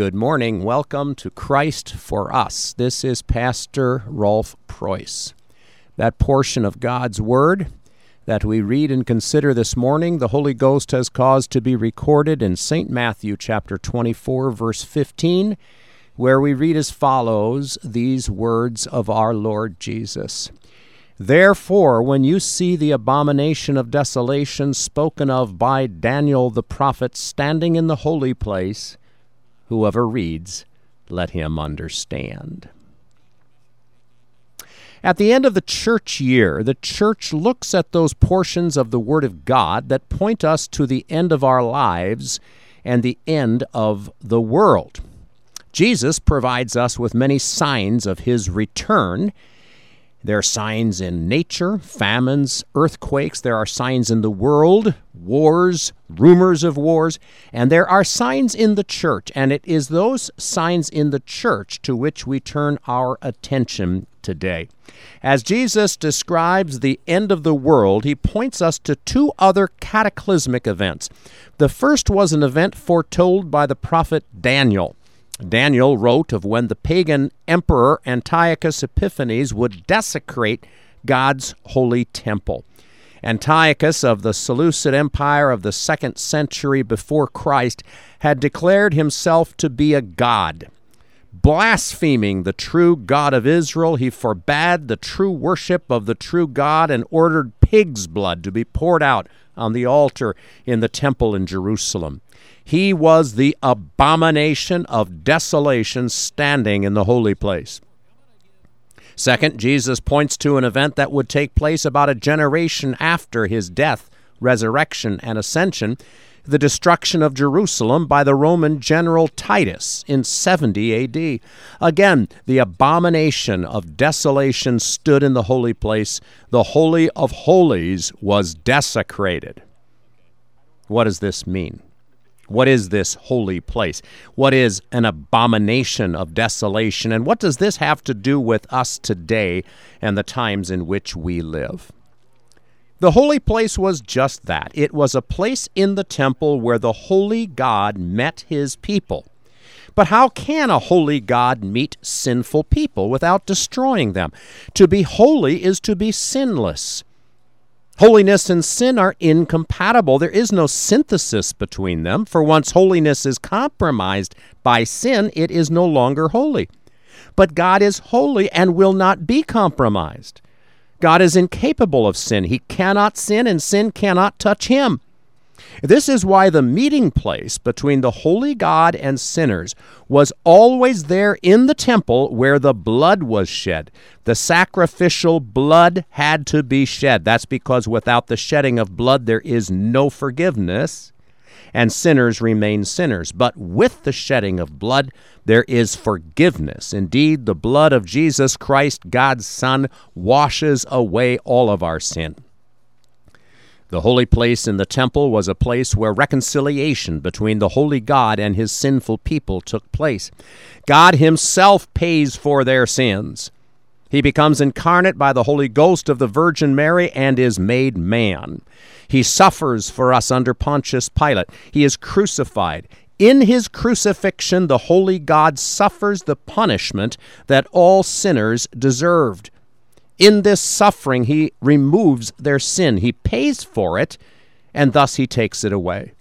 Good morning. Welcome to Christ for Us. This is Pastor Rolf Preus. That portion of God's Word that we read and consider this morning, the Holy Ghost has caused to be recorded in St. Matthew chapter 24, verse 15, where we read as follows these words of our Lord Jesus. Therefore, when you see the abomination of desolation spoken of by Daniel the prophet standing in the holy place, whoever reads, let him understand. At the end of the church year, the church looks at those portions of the Word of God that point us to the end of our lives and the end of the world. Jesus provides us with many signs of his return there are signs in nature, famines, earthquakes. There are signs in the world, wars, rumors of wars. And there are signs in the church. And it is those signs in the church to which we turn our attention today. As Jesus describes the end of the world, he points us to two other cataclysmic events. The first was an event foretold by the prophet Daniel. Daniel wrote of when the pagan emperor Antiochus Epiphanes would desecrate God's holy temple. Antiochus of the Seleucid Empire of the second century before Christ had declared himself to be a god. Blaspheming the true God of Israel, he forbade the true worship of the true God and ordered pig's blood to be poured out on the altar in the temple in Jerusalem. He was the abomination of desolation standing in the holy place. Second, Jesus points to an event that would take place about a generation after his death, resurrection, and ascension the destruction of Jerusalem by the Roman general Titus in 70 AD. Again, the abomination of desolation stood in the holy place. The Holy of Holies was desecrated. What does this mean? What is this holy place? What is an abomination of desolation? And what does this have to do with us today and the times in which we live? The holy place was just that. It was a place in the temple where the holy God met his people. But how can a holy God meet sinful people without destroying them? To be holy is to be sinless. Holiness and sin are incompatible. There is no synthesis between them, for once holiness is compromised by sin, it is no longer holy. But God is holy and will not be compromised. God is incapable of sin. He cannot sin, and sin cannot touch him. This is why the meeting place between the holy God and sinners was always there in the temple where the blood was shed. The sacrificial blood had to be shed. That's because without the shedding of blood, there is no forgiveness, and sinners remain sinners. But with the shedding of blood, there is forgiveness. Indeed, the blood of Jesus Christ, God's Son, washes away all of our sin. The holy place in the temple was a place where reconciliation between the holy God and his sinful people took place. God himself pays for their sins. He becomes incarnate by the Holy Ghost of the Virgin Mary and is made man. He suffers for us under Pontius Pilate. He is crucified. In his crucifixion, the holy God suffers the punishment that all sinners deserved. In this suffering, he removes their sin. He pays for it, and thus he takes it away.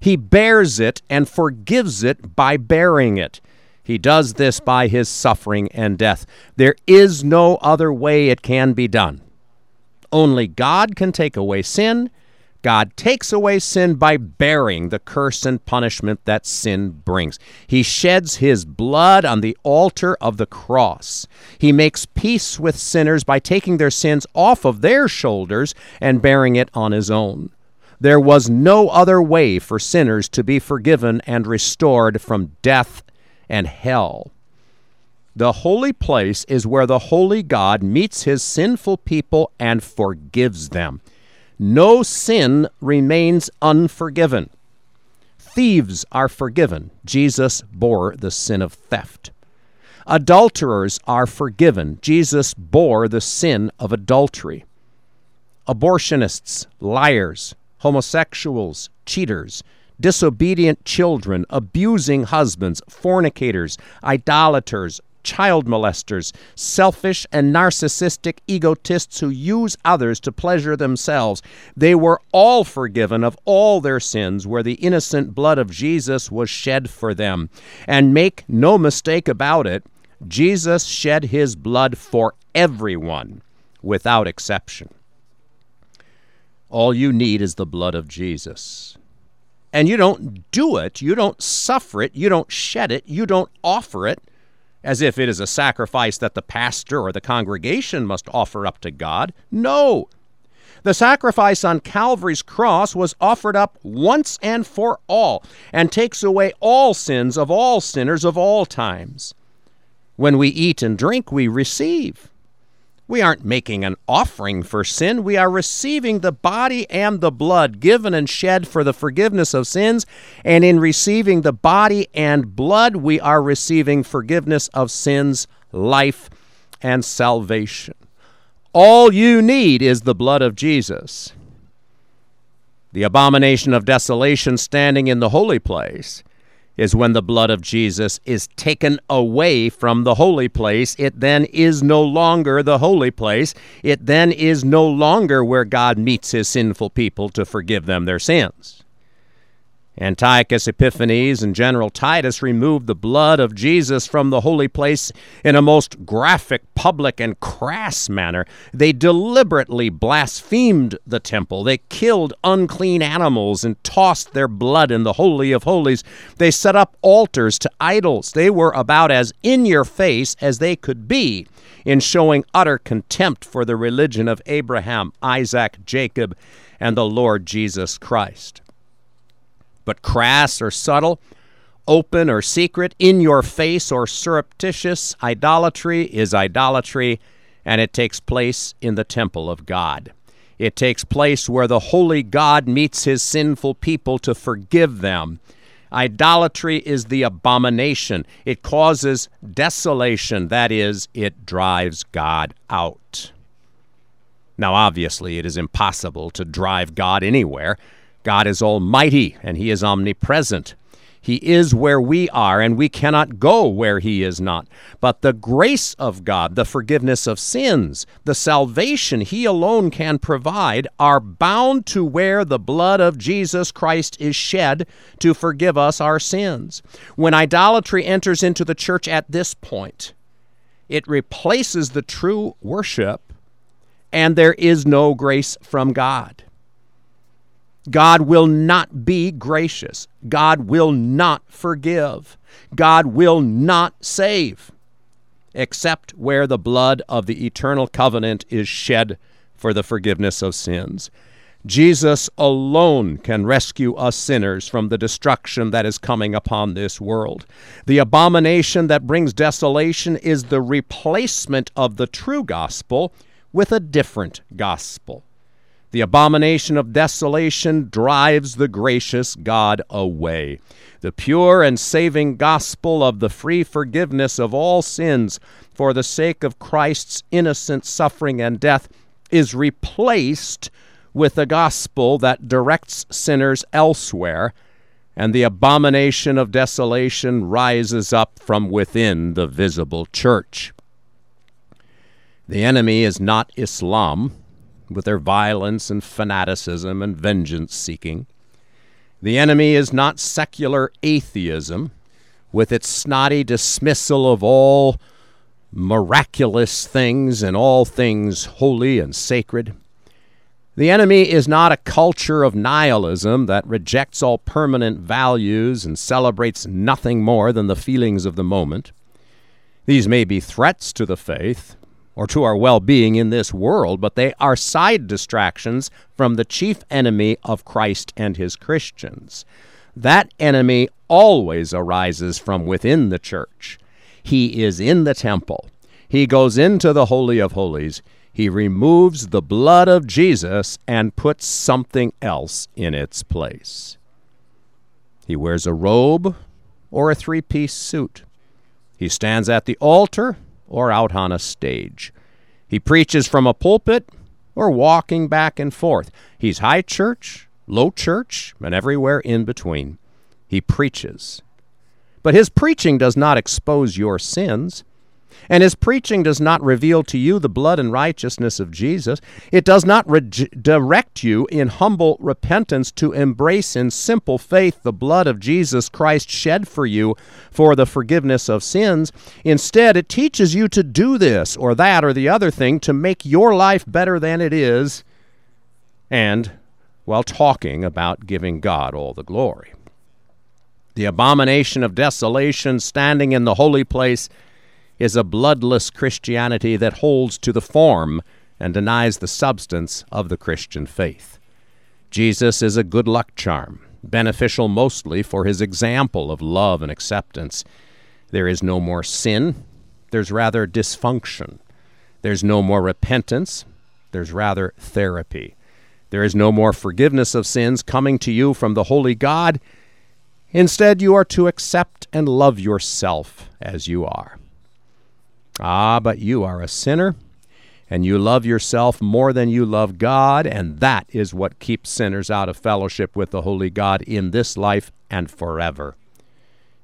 He bears it and forgives it by bearing it. He does this by his suffering and death. There is no other way it can be done. Only God can take away sin, God takes away sin by bearing the curse and punishment that sin brings. He sheds his blood on the altar of the cross. He makes peace with sinners by taking their sins off of their shoulders and bearing it on his own. There was no other way for sinners to be forgiven and restored from death and hell. The holy place is where the holy God meets his sinful people and forgives them. No sin remains unforgiven. Thieves are forgiven. Jesus bore the sin of theft. Adulterers are forgiven. Jesus bore the sin of adultery. Abortionists, liars, homosexuals, cheaters, disobedient children, abusing husbands, fornicators, idolaters, child molesters, selfish and narcissistic egotists who use others to pleasure themselves. They were all forgiven of all their sins where the innocent blood of Jesus was shed for them. And make no mistake about it, Jesus shed his blood for everyone without exception. All you need is the blood of Jesus. And you don't do it, you don't suffer it, you don't shed it, you don't offer it as if it is a sacrifice that the pastor or the congregation must offer up to God. No. The sacrifice on Calvary's cross was offered up once and for all and takes away all sins of all sinners of all times. When we eat and drink, we receive. We aren't making an offering for sin. We are receiving the body and the blood given and shed for the forgiveness of sins. And in receiving the body and blood, we are receiving forgiveness of sins, life, and salvation. All you need is the blood of Jesus. The abomination of desolation standing in the holy place is when the blood of Jesus is taken away from the holy place. It then is no longer the holy place. It then is no longer where God meets his sinful people to forgive them their sins. Antiochus Epiphanes and General Titus removed the blood of Jesus from the holy place in a most graphic, public, and crass manner. They deliberately blasphemed the temple. They killed unclean animals and tossed their blood in the Holy of Holies. They set up altars to idols. They were about as in your face as they could be in showing utter contempt for the religion of Abraham, Isaac, Jacob, and the Lord Jesus Christ but crass or subtle, open or secret, in your face or surreptitious, idolatry is idolatry, and it takes place in the temple of God. It takes place where the holy God meets his sinful people to forgive them. Idolatry is the abomination. It causes desolation, that is, it drives God out. Now, obviously, it is impossible to drive God anywhere God is almighty and he is omnipresent. He is where we are, and we cannot go where He is not. But the grace of God, the forgiveness of sins, the salvation He alone can provide, are bound to where the blood of Jesus Christ is shed to forgive us our sins. When idolatry enters into the church at this point, it replaces the true worship, and there is no grace from God. God will not be gracious. God will not forgive. God will not save, except where the blood of the eternal covenant is shed for the forgiveness of sins. Jesus alone can rescue us sinners from the destruction that is coming upon this world. The abomination that brings desolation is the replacement of the true gospel with a different gospel. The abomination of desolation drives the gracious God away. The pure and saving gospel of the free forgiveness of all sins for the sake of Christ's innocent suffering and death is replaced with the gospel that directs sinners elsewhere, and the abomination of desolation rises up from within the visible church. The enemy is not Islam with their violence and fanaticism and vengeance seeking. The enemy is not secular atheism, with its snotty dismissal of all miraculous things and all things holy and sacred. The enemy is not a culture of nihilism that rejects all permanent values and celebrates nothing more than the feelings of the moment. These may be threats to the faith, or to our well being in this world, but they are side distractions from the chief enemy of Christ and his Christians. That enemy always arises from within the church. He is in the temple. He goes into the Holy of Holies. He removes the blood of Jesus and puts something else in its place. He wears a robe or a three piece suit. He stands at the altar or out on a stage. He preaches from a pulpit or walking back and forth. He's high church low church, and everywhere in between. He preaches. But his preaching does not expose your sins. And his preaching does not reveal to you the blood and righteousness of Jesus. It does not re- direct you in humble repentance to embrace in simple faith the blood of Jesus Christ shed for you for the forgiveness of sins. Instead, it teaches you to do this or that or the other thing to make your life better than it is, and while talking about giving God all the glory. The abomination of desolation standing in the holy place is a bloodless Christianity that holds to the form and denies the substance of the Christian faith. Jesus is a good luck charm, beneficial mostly for his example of love and acceptance. There is no more sin, there's rather dysfunction. There's no more repentance, there's rather therapy. There is no more forgiveness of sins coming to you from the Holy God. Instead, you are to accept and love yourself as you are. Ah, but you are a sinner, and you love yourself more than you love God, and that is what keeps sinners out of fellowship with the Holy God in this life and forever.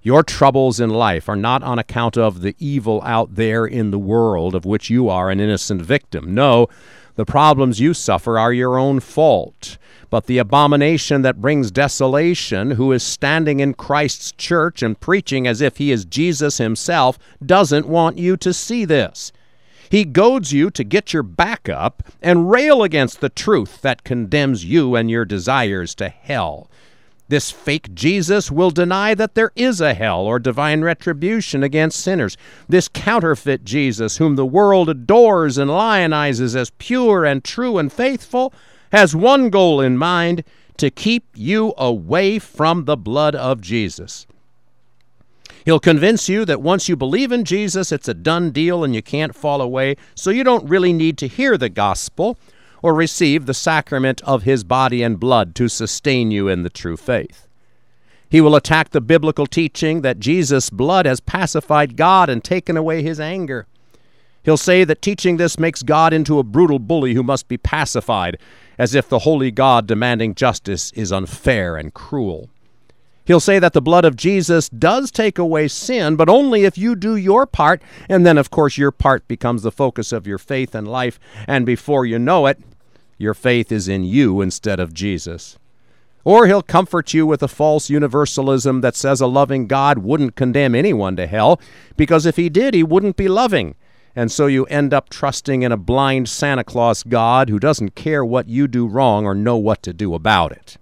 Your troubles in life are not on account of the evil out there in the world of which you are an innocent victim. No, the problems you suffer are your own fault. But the abomination that brings desolation, who is standing in Christ's church and preaching as if he is Jesus himself, doesn't want you to see this. He goads you to get your back up and rail against the truth that condemns you and your desires to hell. This fake Jesus will deny that there is a hell or divine retribution against sinners. This counterfeit Jesus, whom the world adores and lionizes as pure and true and faithful, has one goal in mind to keep you away from the blood of Jesus. He'll convince you that once you believe in Jesus, it's a done deal and you can't fall away, so you don't really need to hear the gospel or receive the sacrament of his body and blood to sustain you in the true faith. He will attack the biblical teaching that Jesus' blood has pacified God and taken away his anger. He'll say that teaching this makes God into a brutal bully who must be pacified, as if the holy God demanding justice is unfair and cruel. He'll say that the blood of Jesus does take away sin, but only if you do your part, and then, of course, your part becomes the focus of your faith and life, and before you know it, your faith is in you instead of Jesus. Or he'll comfort you with a false universalism that says a loving God wouldn't condemn anyone to hell, because if he did, he wouldn't be loving. And so you end up trusting in a blind Santa Claus God who doesn't care what you do wrong or know what to do about it.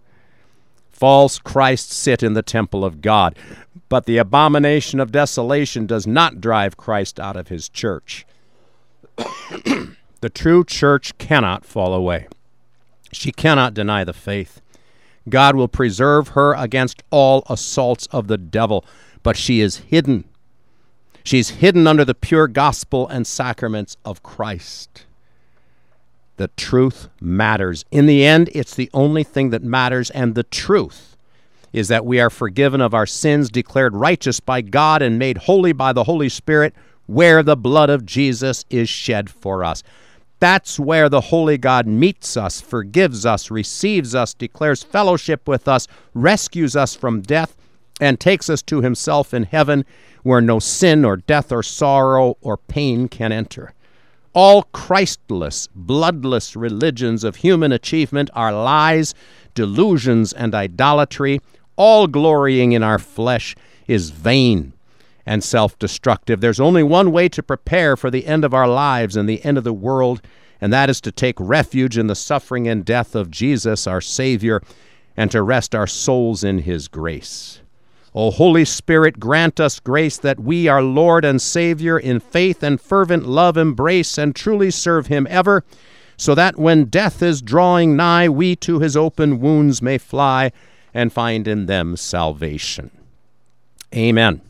False Christs sit in the temple of God, but the abomination of desolation does not drive Christ out of his church. The true church cannot fall away. She cannot deny the faith. God will preserve her against all assaults of the devil, but she is hidden. She's hidden under the pure gospel and sacraments of Christ. The truth matters. In the end, it's the only thing that matters, and the truth is that we are forgiven of our sins, declared righteous by God, and made holy by the Holy Spirit, where the blood of Jesus is shed for us. That's where the Holy God meets us, forgives us, receives us, declares fellowship with us, rescues us from death, and takes us to Himself in heaven, where no sin or death or sorrow or pain can enter. All Christless, bloodless religions of human achievement are lies, delusions, and idolatry. All glorying in our flesh is vain and self destructive. There's only one way to prepare for the end of our lives and the end of the world, and that is to take refuge in the suffering and death of Jesus, our Savior, and to rest our souls in His grace. O Holy Spirit, grant us grace that we, our Lord and Savior, in faith and fervent love embrace and truly serve Him ever, so that when death is drawing nigh, we to His open wounds may fly and find in them salvation. Amen.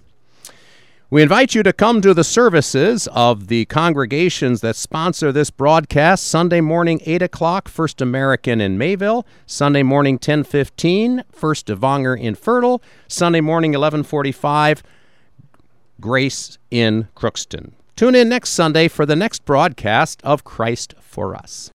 We invite you to come to the services of the congregations that sponsor this broadcast. Sunday morning, 8 o'clock, First American in Mayville. Sunday morning, 1015, First Devanger in Fertile. Sunday morning, 1145, Grace in Crookston. Tune in next Sunday for the next broadcast of Christ for Us.